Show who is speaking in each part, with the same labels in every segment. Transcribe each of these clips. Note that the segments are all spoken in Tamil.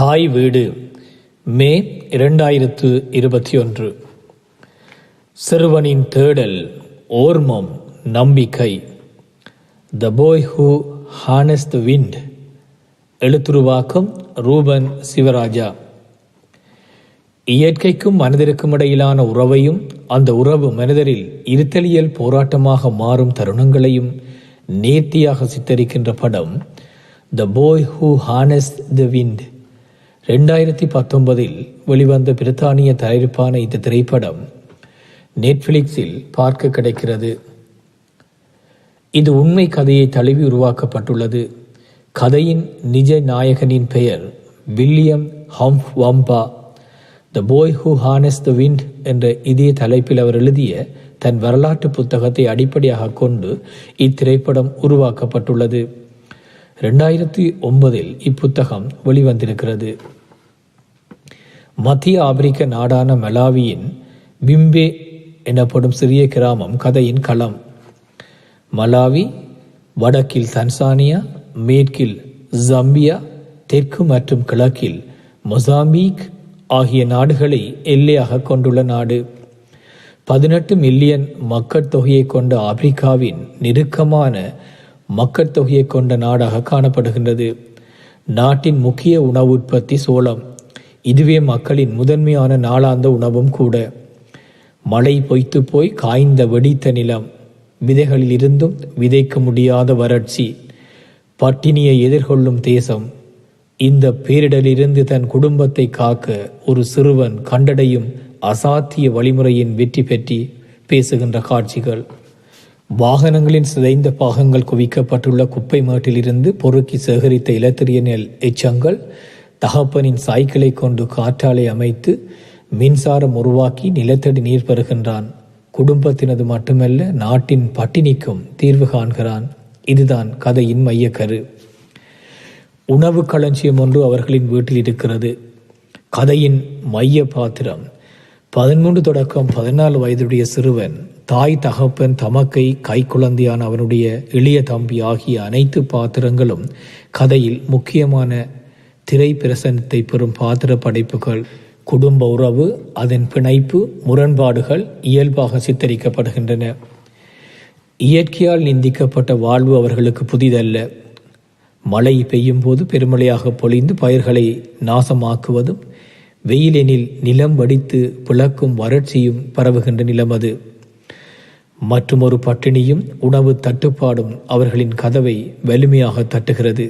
Speaker 1: தாய் வீடு மே இரண்டாயிரத்து இருபத்தி ஒன்று. சிறுவனின் தேடல் ஓர்மம் நம்பிக்கை. The boy who harnessed the wind எழுத்துருவாக்கம் Ruban Sivaraja. இயற்கைக்கும் மனிதருக்கும் இடையிலான உறவையும் அந்த உறவு மனிதரில் இருத்தலியல் போராட்டமாக மாறும் தருணங்களையும் நேர்த்தியாக சித்தரிக்கின்ற படம் த boy who honours the wind ரெண்டாயிரத்தி பத்தொன்பதில் வெளிவந்த பிரித்தானிய தயாரிப்பான இந்த திரைப்படம் நெட்ஃபிளிக்ஸில் பார்க்க கிடைக்கிறது. இது உண்மை கதையை தழுவி உருவாக்கப்பட்டுள்ளது. கதையின் நிஜ நாயகனின் பெயர் William hmm Lanba the boy who honours the wind என்ற இதே தலைப்பில் அவர் எழுதிய தன் வரலாற்று புத்தகத்தை அடிப்படையாக கொண்டு இத்திரைப்படம் உருவாக்கப்பட்டுள்ளது. ரெண்டாயிரத்தி ஒன்பதில் இப்புத்தகம் வெளிவந்திருக்கிறது. மத்திய ஆப்பிரிக்க நாடான மலாவியின் பிம்பே எனப்படும் சிறிய கிராமம் கதையின் களம். மலாவி வடக்கில் தன்சானியா மேற்கில் ஜம்பியா தெற்கு மற்றும் கிழக்கில் மொசாம்பிக் ஆகிய நாடுகளை எல்லையாக கொண்டுள்ள நாடு. பதினெட்டு மில்லியன் மக்கள் தொகையை கொண்ட ஆப்பிரிக்காவின் நெருக்கமான மக்கள் தொகையை கொண்ட நாடாக காணப்படுகின்றது. நாட்டின் முக்கிய உணவு உற்பத்தி சோளம். இதுவே மக்களின் முதன்மையான நாளாந்த உணவும் கூட. மழை பொய்த்து போய் காய்ந்த வெடித்த நிலம் விதைகளில் இருந்தும் விதைக்க முடியாத வறட்சி பட்டினியை எதிர்கொள்ளும் தேசம். இந்த பேரிடலிருந்து தன் குடும்பத்தை காக்க ஒரு சிறுவன் கண்டடையும் அசாத்திய வழிமுறையின் வெற்றி பற்றி பேசுகின்ற காட்சிகள். வாகனங்களின் சிதைந்த பாகங்கள் குவிக்கப்பட்டுள்ள குப்பை மேட்டிலிருந்து பொறுக்கி சேகரித்த இலத்திரிய நெல் எச்சங்கள் தகப்பனின் சாய்க்கிளை கொண்டு காற்றாலை அமைத்து மின்சாரம் உருவாக்கி நிலத்தடி நீர் பெறுகின்றான். குடும்பத்தினது மட்டுமல்ல நாட்டின் பட்டினிக்கும் தீர்வு காண்கிறான். இதுதான் கதையின் மையக்கரு. உணவு களஞ்சியம் ஒன்று அவர்களின் வீட்டில் இருக்கிறது. கதையின் மைய பாத்திரம் பதிமூன்று தொடக்கம் பதினாலு வயதுடைய சிறுவன் தாய் தகப்பன் தமக்கை கைக்குழந்தையான அவனுடைய எளிய தம்பி ஆகிய அனைத்து பாத்திரங்களும் கதையில் முக்கியமான திரை பிரசனத்தை பெறும் பாத்திர படைப்புகள் குடும்ப உறவு அதன் பிணைப்பு முரண்பாடுகள் இயல்பாக சித்தரிக்கப்படுகின்றன. இயற்கையால் நிந்திக்கப்பட்ட வாழ்வு அவர்களுக்கு புதிதல்ல. மழை பெய்யும் போது பெருமழையாக பொழிந்து பயிர்களை நாசமாக்குவதும் வெயிலெனில் நிலம் வடித்து பிளக்கும் வறட்சியும் பரவுகின்ற நிலம் அது. மற்றும் ஒரு பட்டினியும் உணவு தட்டுப்பாடும் அவர்களின் கதவை வலிமையாக தட்டுகிறது.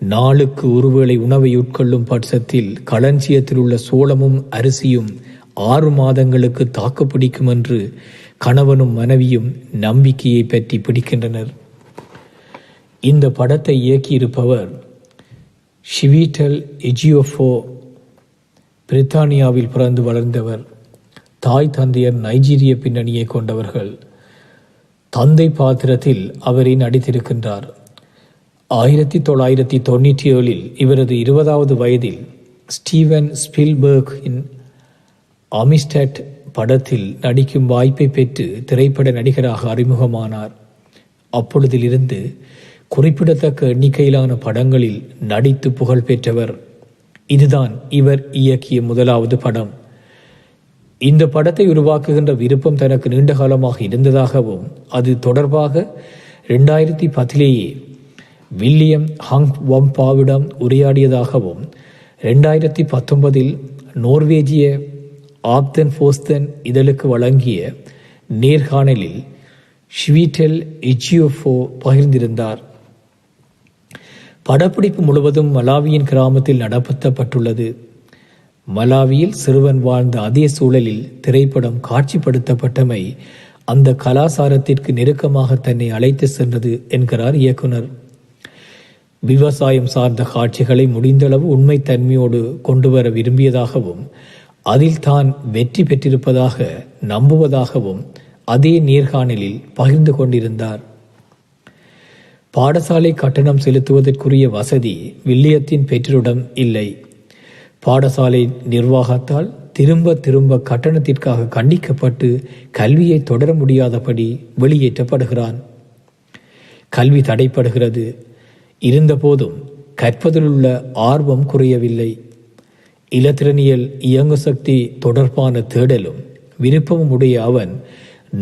Speaker 1: நாளுக்கு ஒருவேளை உணவை உட்கொள்ளும் பட்சத்தில் களஞ்சியத்தில் உள்ள சோளமும் அரிசியும் ஆறு மாதங்களுக்கு தாக்கு பிடிக்கும் என்று கணவனும் மனைவியும் நம்பிக்கையை பற்றி பிடிக்கின்றனர். இந்த படத்தை இயக்கியிருப்பவர் ஷிவிட்டல் எஜியோஃபோ பிரித்தானியாவில் பிறந்து வளர்ந்தவர் தாய் தந்தையர் நைஜீரிய பின்னணியை கொண்டவர்கள். தந்தை பாத்திரத்தில் அவரை நடித்திருக்கின்றார். ஆயிரத்தி தொள்ளாயிரத்தி தொண்ணூற்றி ஏழில் இவரது இருபதாவது வயதில் ஸ்டீவன் ஸ்பில்பர்க் இன் அமிஸ்டட் படத்தில் நடிக்கும் வாய்ப்பை பெற்று திரைப்பட நடிகராக அறிமுகமானார். அப்பொழுதிலிருந்து குறிப்பிடத்தக்க எண்ணிக்கையிலான படங்களில் நடித்து புகழ் பெற்றவர். இதுதான் இவர் இயக்கிய முதலாவது படம். இந்த படத்தை உருவாக்குகின்ற விருப்பம் தனக்கு நீண்ட காலமாக இருந்ததாகவும் அது தொடர்பாக ரெண்டாயிரத்தி பத்திலேயே வில்லியம் ஹங் வம்பாவிடம் உரையாடியதாகவும் ரெண்டாயிரத்தி பத்தொன்பதில் நோர்வேஜிய ஆப்தன் ஃபோஸ்தன் இதழுக்கு வழங்கிய நேர்காணலில் ஷ்வீட்டெல் இச்சியோஃபோ பகிர்ந்திருந்தார். படப்பிடிப்பு முழுவதும் மலாவியின் கிராமத்தில் நடப்பத்தப்பட்டுள்ளது மலாவியில் சிறுவன் வாழ்ந்த அதே சூழலில் திரைப்படம் காட்சிப்படுத்தப்பட்டமை அந்த கலாசாரத்திற்கு நெருக்கமாக தன்னை அழைத்து சென்றது என்கிறார் இயக்குனர். விவசாயம் சார்ந்த காட்சிகளை முடிந்தளவு உண்மைத்தன்மையோடு கொண்டு வர விரும்பியதாகவும் அதில் தான் வெற்றி பெற்றிருப்பதாக நம்புவதாகவும் அதே நேர்காணலில் பகிர்ந்து கொண்டிருந்தார். பாடசாலை கட்டணம் செலுத்துவதற்குரிய வசதி வில்லியத்தின் பெற்றோரிடம் இல்லை. பாடசாலை நிர்வாகத்தால் திரும்ப திரும்ப கட்டணத்திற்காக கண்டிக்கப்பட்டு கல்வியை தொடர முடியாதபடி வெளியேற்றப்படுகிறான். கல்வி தடைப்படுகிறது இருந்தபோதும் கற்பதிலுள்ள ஆர்வம் குறையவில்லை. இலத்திரனியல் இயங்கு சக்தி தொடர்பான தேடலும் விருப்பமும் உடைய அவன்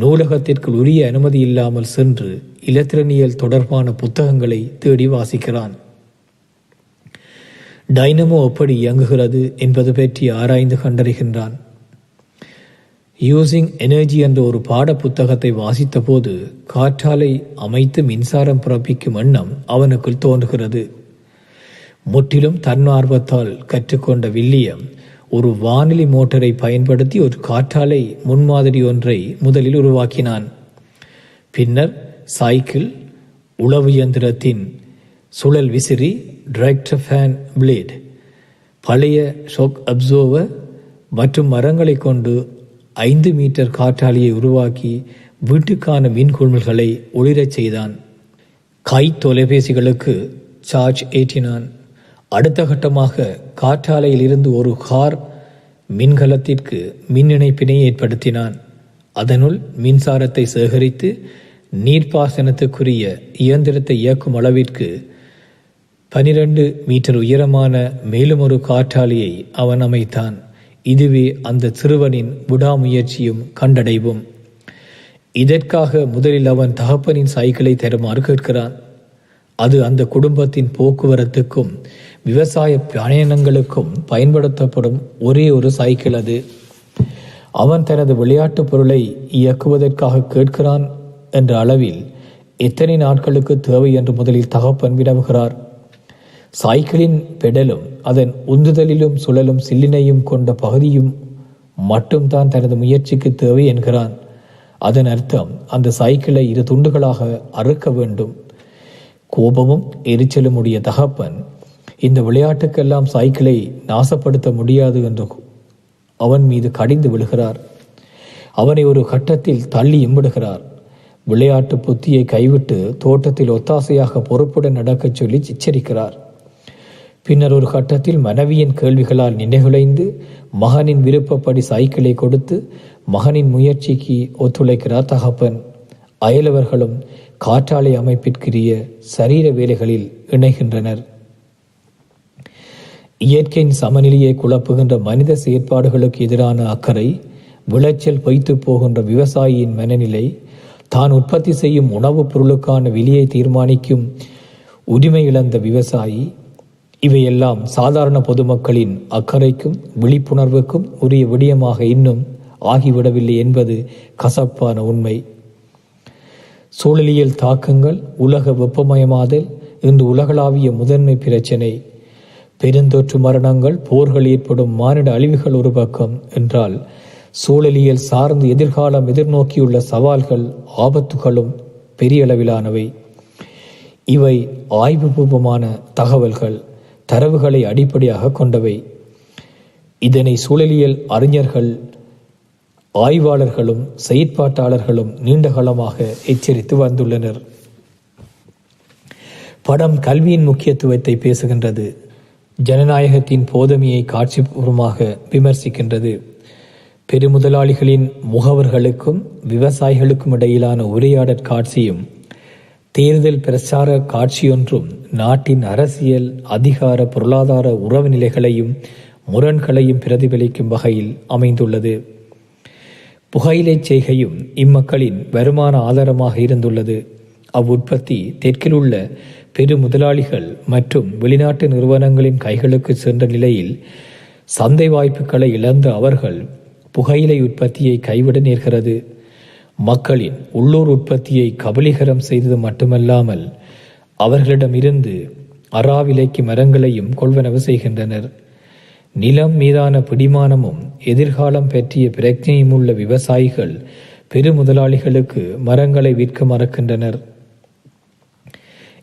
Speaker 1: நூலகத்திற்குள் உரிய அனுமதி இல்லாமல் சென்று இலத்திரனியல் தொடர்பான புத்தகங்களை தேடி வாசிக்கிறான். டைனமோ எப்படி இயங்குகிறது என்பது பற்றி ஆராய்ந்து கண்டறிகின்றான். யூசிங் எனர்ஜி என்ற ஒரு பாட புத்தகத்தை வாசித்தபோது காற்றாலை அமைத்து மின்சாரம் பிறப்பிக்கும் எண்ணம் அவனுக்குள் தோன்றுகிறது. முற்றிலும் தன்னார்வத்தால் கற்றுக்கொண்ட வில்லியம் ஒரு வானிலை மோட்டரை பயன்படுத்தி ஒரு காற்றாலை முன்மாதிரி ஒன்றை முதலில் உருவாக்கினான். பின்னர் சைக்கிள் உளவு இயந்திரத்தின் சுழல் விசிறி டிரெக்டர் ஃபேன் பிளேட் பழைய ஷோக் அப்சோவர் மற்றும் மரங்களை கொண்டு ஐந்து மீட்டர் காற்றாலையை உருவாக்கி வீட்டுக்கான மின்குழ்மல்களை ஒளிரச் செய்தான். கை தொலைபேசிகளுக்கு சார்ஜ் ஏற்றினான். அடுத்த கட்டமாக காற்றாலையில் இருந்து ஒரு கார் மின்கலத்திற்கு மின் இணைப்பினை ஏற்படுத்தினான். அதனுள் மின்சாரத்தை சேகரித்து நீர்ப்பாசனத்துக்குரிய இயந்திரத்தை இயக்கும் அளவிற்கு பனிரெண்டு மீட்டர் உயரமான மேலும் ஒரு காற்றாலையை அவன் அமைத்தான். இதுவே அந்த சிறுவனின் விடாமுயற்சியும் கண்டடைவும். இதற்காக முதலில் அவன் தகப்பனின் சைக்கிளை தருமாறு கேட்கிறான். அது அந்த குடும்பத்தின் போக்குவரத்துக்கும் விவசாய பயணங்களுக்கும் பயன்படுத்தப்படும் ஒரே ஒரு சைக்கிள் அது. அவன் தனது விளையாட்டுப் பொருளை இயக்குவதற்காக கேட்கிறான் என்ற அளவில் எத்தனை நாட்களுக்கு தேவை என்று முதலில் தகப்பன் வினவுகிறார். சைக்கிளின் பெடலும் அதன் உந்துதலிலும் சுழலும் சில்லினையும் கொண்ட பகுதியும் மட்டும்தான் தனது முயற்சிக்கு தேவை என்கிறான். அதன் அர்த்தம் அந்த சைக்கிளை இரு துண்டுகளாக அறுக்க வேண்டும். கோபமும் எரிச்சலும் உடைய தகப்பன் இந்த விளையாட்டுக்கெல்லாம் சைக்கிளை நாசப்படுத்த முடியாது என்று அவன் மீது கடிந்து விழுகிறார். அவனை ஒரு கட்டத்தில் தள்ளி இம்பிடுகிறார். விளையாட்டு புத்தியை கைவிட்டு தோட்டத்தில் ஒத்தாசையாக பொறுப்புடன் நடக்கச் சொல்லி எச்சரிக்கிறார் பின்னர் ஒரு கட்டத்தில் மனைவியின் கேள்விகளால் நினைகுலைந்து மகனின் விருப்பப்படி சைக்கிளை கொடுத்து மகனின் முயற்சிக்கு ஒத்துழைக்கிறார் தகப்பன். அயலவர்களும் காற்றாலை அமைப்பிற்குரிய சரீர வேலைகளில் இணைகின்றனர். இயற்கையின் சமநிலையை குழப்புகின்ற மனித செயற்பாடுகளுக்கு எதிரான அக்கறை விளைச்சல் பொய்த்து போகின்ற விவசாயியின் மனநிலை தான் உற்பத்தி செய்யும் உணவுப் பொருளுக்கான விலையை தீர்மானிக்கும் உரிமை இழந்த விவசாயி இவையெல்லாம் சாதாரண பொதுமக்களின் அக்கறைக்கும் விழிப்புணர்வுக்கும் உரிய விடயமாக இன்னும் ஆகிவிடவில்லை என்பது கசப்பான உண்மை. சூழலியல் தாக்கங்கள் உலக வெப்பமயமாதல் இன்று உலகளாவிய முதன்மை பிரச்சினை. பெருந்தொற்று மரணங்கள் போர்கள் ஏற்படும் மானிட அழிவுகள் ஒரு பக்கம் என்றால் சூழலியல் சார்ந்து எதிர்காலம் எதிர்நோக்கியுள்ள சவால்கள் ஆபத்துகளும் பெரிய அளவிலானவை. இவை ஆய்வுபூர்வமான தகவல்கள். தரவுகளை அடிப்படையாக கொண்டவை. இதனை சூழலியல் அறிஞர்கள் ஆய்வாளர்களும் செயற்பாட்டாளர்களும் நீண்டகாலமாக எச்சரித்து வந்துள்ளனர். படம் கல்வியின் முக்கியத்துவத்தை பேசுகின்றது. ஜனநாயகத்தின் போதமையை காட்சிபூர்வமாக விமர்சிக்கின்றது. பெருமுதலாளிகளின் முகவர்களுக்கும் விவசாயிகளுக்கும் இடையிலான உரையாடற் காட்சியும் தேர்தல் பிரச்சார காட்சியொன்றும் நாட்டின் அரசியல் அதிகார பொருளாதார உறவு நிலைகளையும் முரண்களையும் பிரதிபலிக்கும் வகையில் அமைந்துள்ளது. புகையிலைச் செய்கையும் இம்மக்களின் வருமான ஆதாரமாக இருந்துள்ளது. அவ்வுற்பத்தி தெற்கில் உள்ள பெரு முதலாளிகள் மற்றும் வெளிநாட்டு நிறுவனங்களின் கைகளுக்கு சென்ற நிலையில் சந்தை வாய்ப்புகளை இழந்த அவர்கள் புகையிலை உற்பத்தியை கைவிட நேர்கிறது. மக்களின் உள்ளூர் உற்பத்தியை கபலீகரம் செய்தது மட்டுமல்லாமல் அவர்களிடமிருந்து அறாவிலைக்கு மரங்களையும் கொள்வனவு செய்கின்றனர். நிலம் மீதான பிடிமானமும் எதிர்காலம் பற்றிய பிரஜையும் உள்ள விவசாயிகள் பெரு முதலாளிகளுக்கு மரங்களை விற்க மறக்கின்றனர்.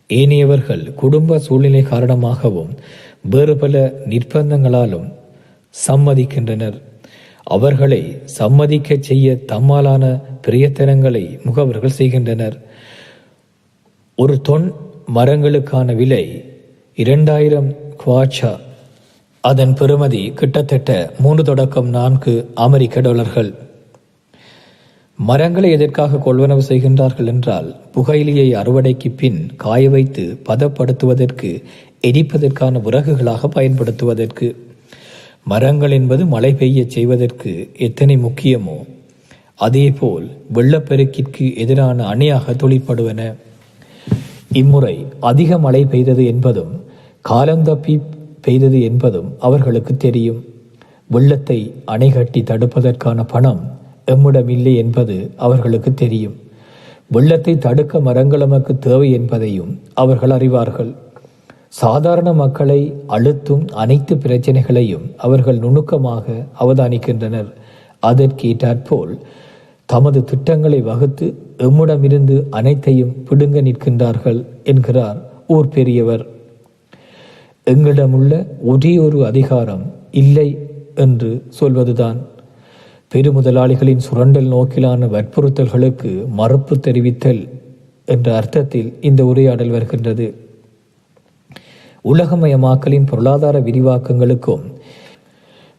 Speaker 1: ஏனையவர்கள் குடும்ப சூழ்நிலை காரணமாகவும் வேறு பல நிர்பந்தங்களாலும் சம்மதிக்கின்றனர். அவர்களை சம்மதிக்க செய்ய தம்மாலான பிரயத்தனங்களை முகவர்கள் செய்கின்றனர். ஒரு தொன் மரங்களுக்கான விலை இரண்டாயிரம் குவாச்சா அதன் பெறுமதி கிட்டத்தட்ட மூன்று தொடக்கம் நான்கு அமெரிக்க டாலர்கள். மரங்களை எதற்காக கொள்வனவு செய்கின்றார்கள் என்றால் புகையிலையை அறுவடைக்கு பின் காய வைத்து பதப்படுத்துவதற்கு எரிப்பதற்கான விறகுகளாக பயன்படுத்துவதற்கு மரங்கள் என்பது மழை பெய்யச் செய்வதற்கு எத்தனை முக்கியமோ அதேபோல் வெள்ளப்பெருக்கிற்கு எதிரான அணியாக தொழிற்படுவன. இம்முறை அதிக மழை பெய்தது என்பதும் காலம் தப்பி பெய்தது என்பதும் அவர்களுக்கு தெரியும். வெள்ளத்தை அணைகட்டி தடுப்பதற்கான பணம் எம்மிடம் இல்லை என்பது அவர்களுக்கு தெரியும். வெள்ளத்தை தடுக்க மரங்கள் நமக்கு தேவை என்பதையும் அவர்கள் அறிவார்கள். சாதாரண மக்களை அழுத்தும் அனைத்து பிரச்சனைகளையும் அவர்கள் நுணுக்கமாக அவதானிக்கின்றனர். அதற்கேற்றாற்போல் தமது திட்டங்களை வகுத்து எம்மிடமிருந்து அனைத்தையும் பிடுங்க நிற்கின்றார்கள் என்கிறார் ஊர் பெரியவர். எங்களிடமுள்ள ஒரே ஒரு அதிகாரம் இல்லை என்று சொல்வதுதான். பெருமுதலாளிகளின் சுரண்டல் நோக்கிலான வற்புறுத்தல்களுக்கு மறுப்பு தெரிவித்தல் என்ற அர்த்தத்தில் இந்த உரையாடல் வருகின்றது. உலகமயமாக்கலின் பொருளாதார விரிவாக்கங்களுக்கும்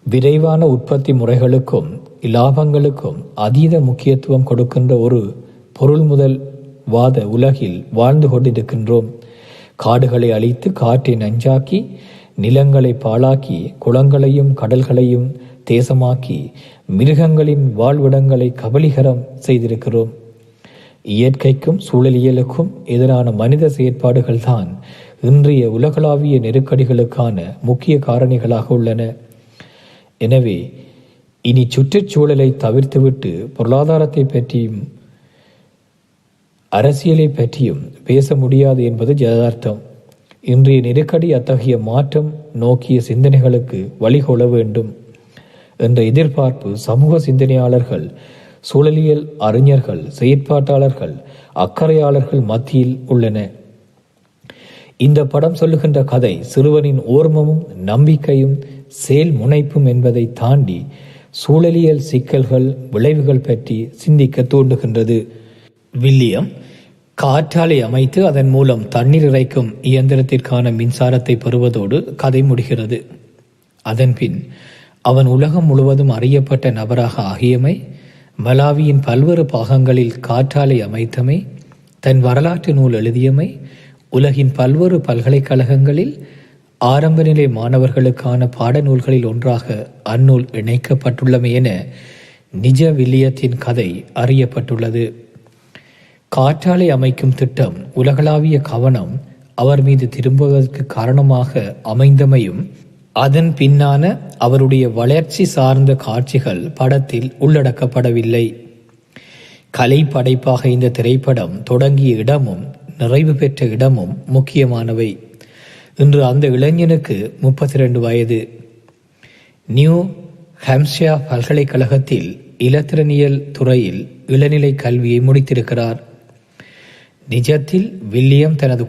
Speaker 1: விரைவான உற்பத்தி முறைகளுக்கும் இலாபங்களுக்கும் அதீத முக்கியத்துவம் கொடுக்கின்ற ஒரு பொருள் முதல் வாத உலகில் வாழ்ந்து கொண்டிருக்கின்றோம். காடுகளை அழித்து காற்றை நஞ்சாக்கி நிலங்களை பாழாக்கி குளங்களையும் கடல்களையும் தேசமாக்கி மிருகங்களின் வாழ்விடங்களை கபலீகரம் செய்திருக்கிறோம். இயற்கைக்கும் சூழலியலுக்கும் எதிரான மனித செயற்பாடுகள் தான் இன்றைய உலகளாவிய நெருக்கடிகளுக்கான முக்கிய காரணிகளாக உள்ளன. எனவே இனி சுற்றுச்சூழலை தவிர்த்துவிட்டு பொருளாதாரத்தை பற்றியும் அரசியலை பற்றியும் பேச முடியாது என்பது யதார்த்தம். இன்றைய நெருக்கடி அத்தகைய மாற்றம் நோக்கிய சிந்தனைகளுக்கு வழிகொள்ள வேண்டும் என்ற எதிர்பார்ப்பு சமூக சிந்தனையாளர்கள் சூழலியல் அறிஞர்கள் செயற்பாட்டாளர்கள் அக்கறையாளர்கள் மத்தியில் உள்ளன. இந்த படம் சொல்லுகின்ற கதை சிறுவனின் ஓர்மமும் நம்பிக்கையும் செயல் முனைப்பும் என்பதை தாண்டி சூழலியல் சிக்கல்கள் விளைவுகள் பற்றி சிந்திக்க தூண்டுகின்றது வில்லியம் காற்றாலை அமைத்து அதன் மூலம் தண்ணீர் இறைக்கும் இயந்திரத்திற்கான மின்சாரத்தை பெறுவதோடு கதை முடிகிறது. அதன்பின் அவன் உலகம் முழுவதும் அறியப்பட்ட நபராக ஆகியமை மலாவியின் பல்வேறு பாகங்களில் காற்றாலை அமைத்தமை தன் வரலாற்று நூல் எழுதியமை உலகின் பல்வேறு பல்கலைக்கழகங்களில் ஆரம்ப நிலை மாணவர்களுக்கான பாடநூல்களில் ஒன்றாக அந்நூல் இணைக்கப்பட்டுள்ளமை என நிஜ வில்லியத்தின் கதை அறியப்பட்டுள்ளது. காற்றாலை அமைக்கும் திட்டம் உலகளாவிய கவனம் அவர் மீது திரும்புவதற்கு காரணமாக அமைந்தமையும் அதன் பின்னான அவருடைய வளர்ச்சி சார்ந்த காட்சிகள் படத்தில் உள்ளடக்கப்படவில்லை. கலை படைப்பாக இந்த திரைப்படம் தொடங்கிய இடமும் நிறைவு பெற்ற இடமும் முக்கியமானவை. இன்று அந்த இளைஞனுக்கு முப்பத்தி ரெண்டு வயது. நியூ ஹாம்ஷியா பல்கலைக்கழகத்தில் இலத்திரனியல் துறையில் இளநிலை கல்வியை முடித்திருக்கிறார். நிஜத்தில் வில்லியம் தனது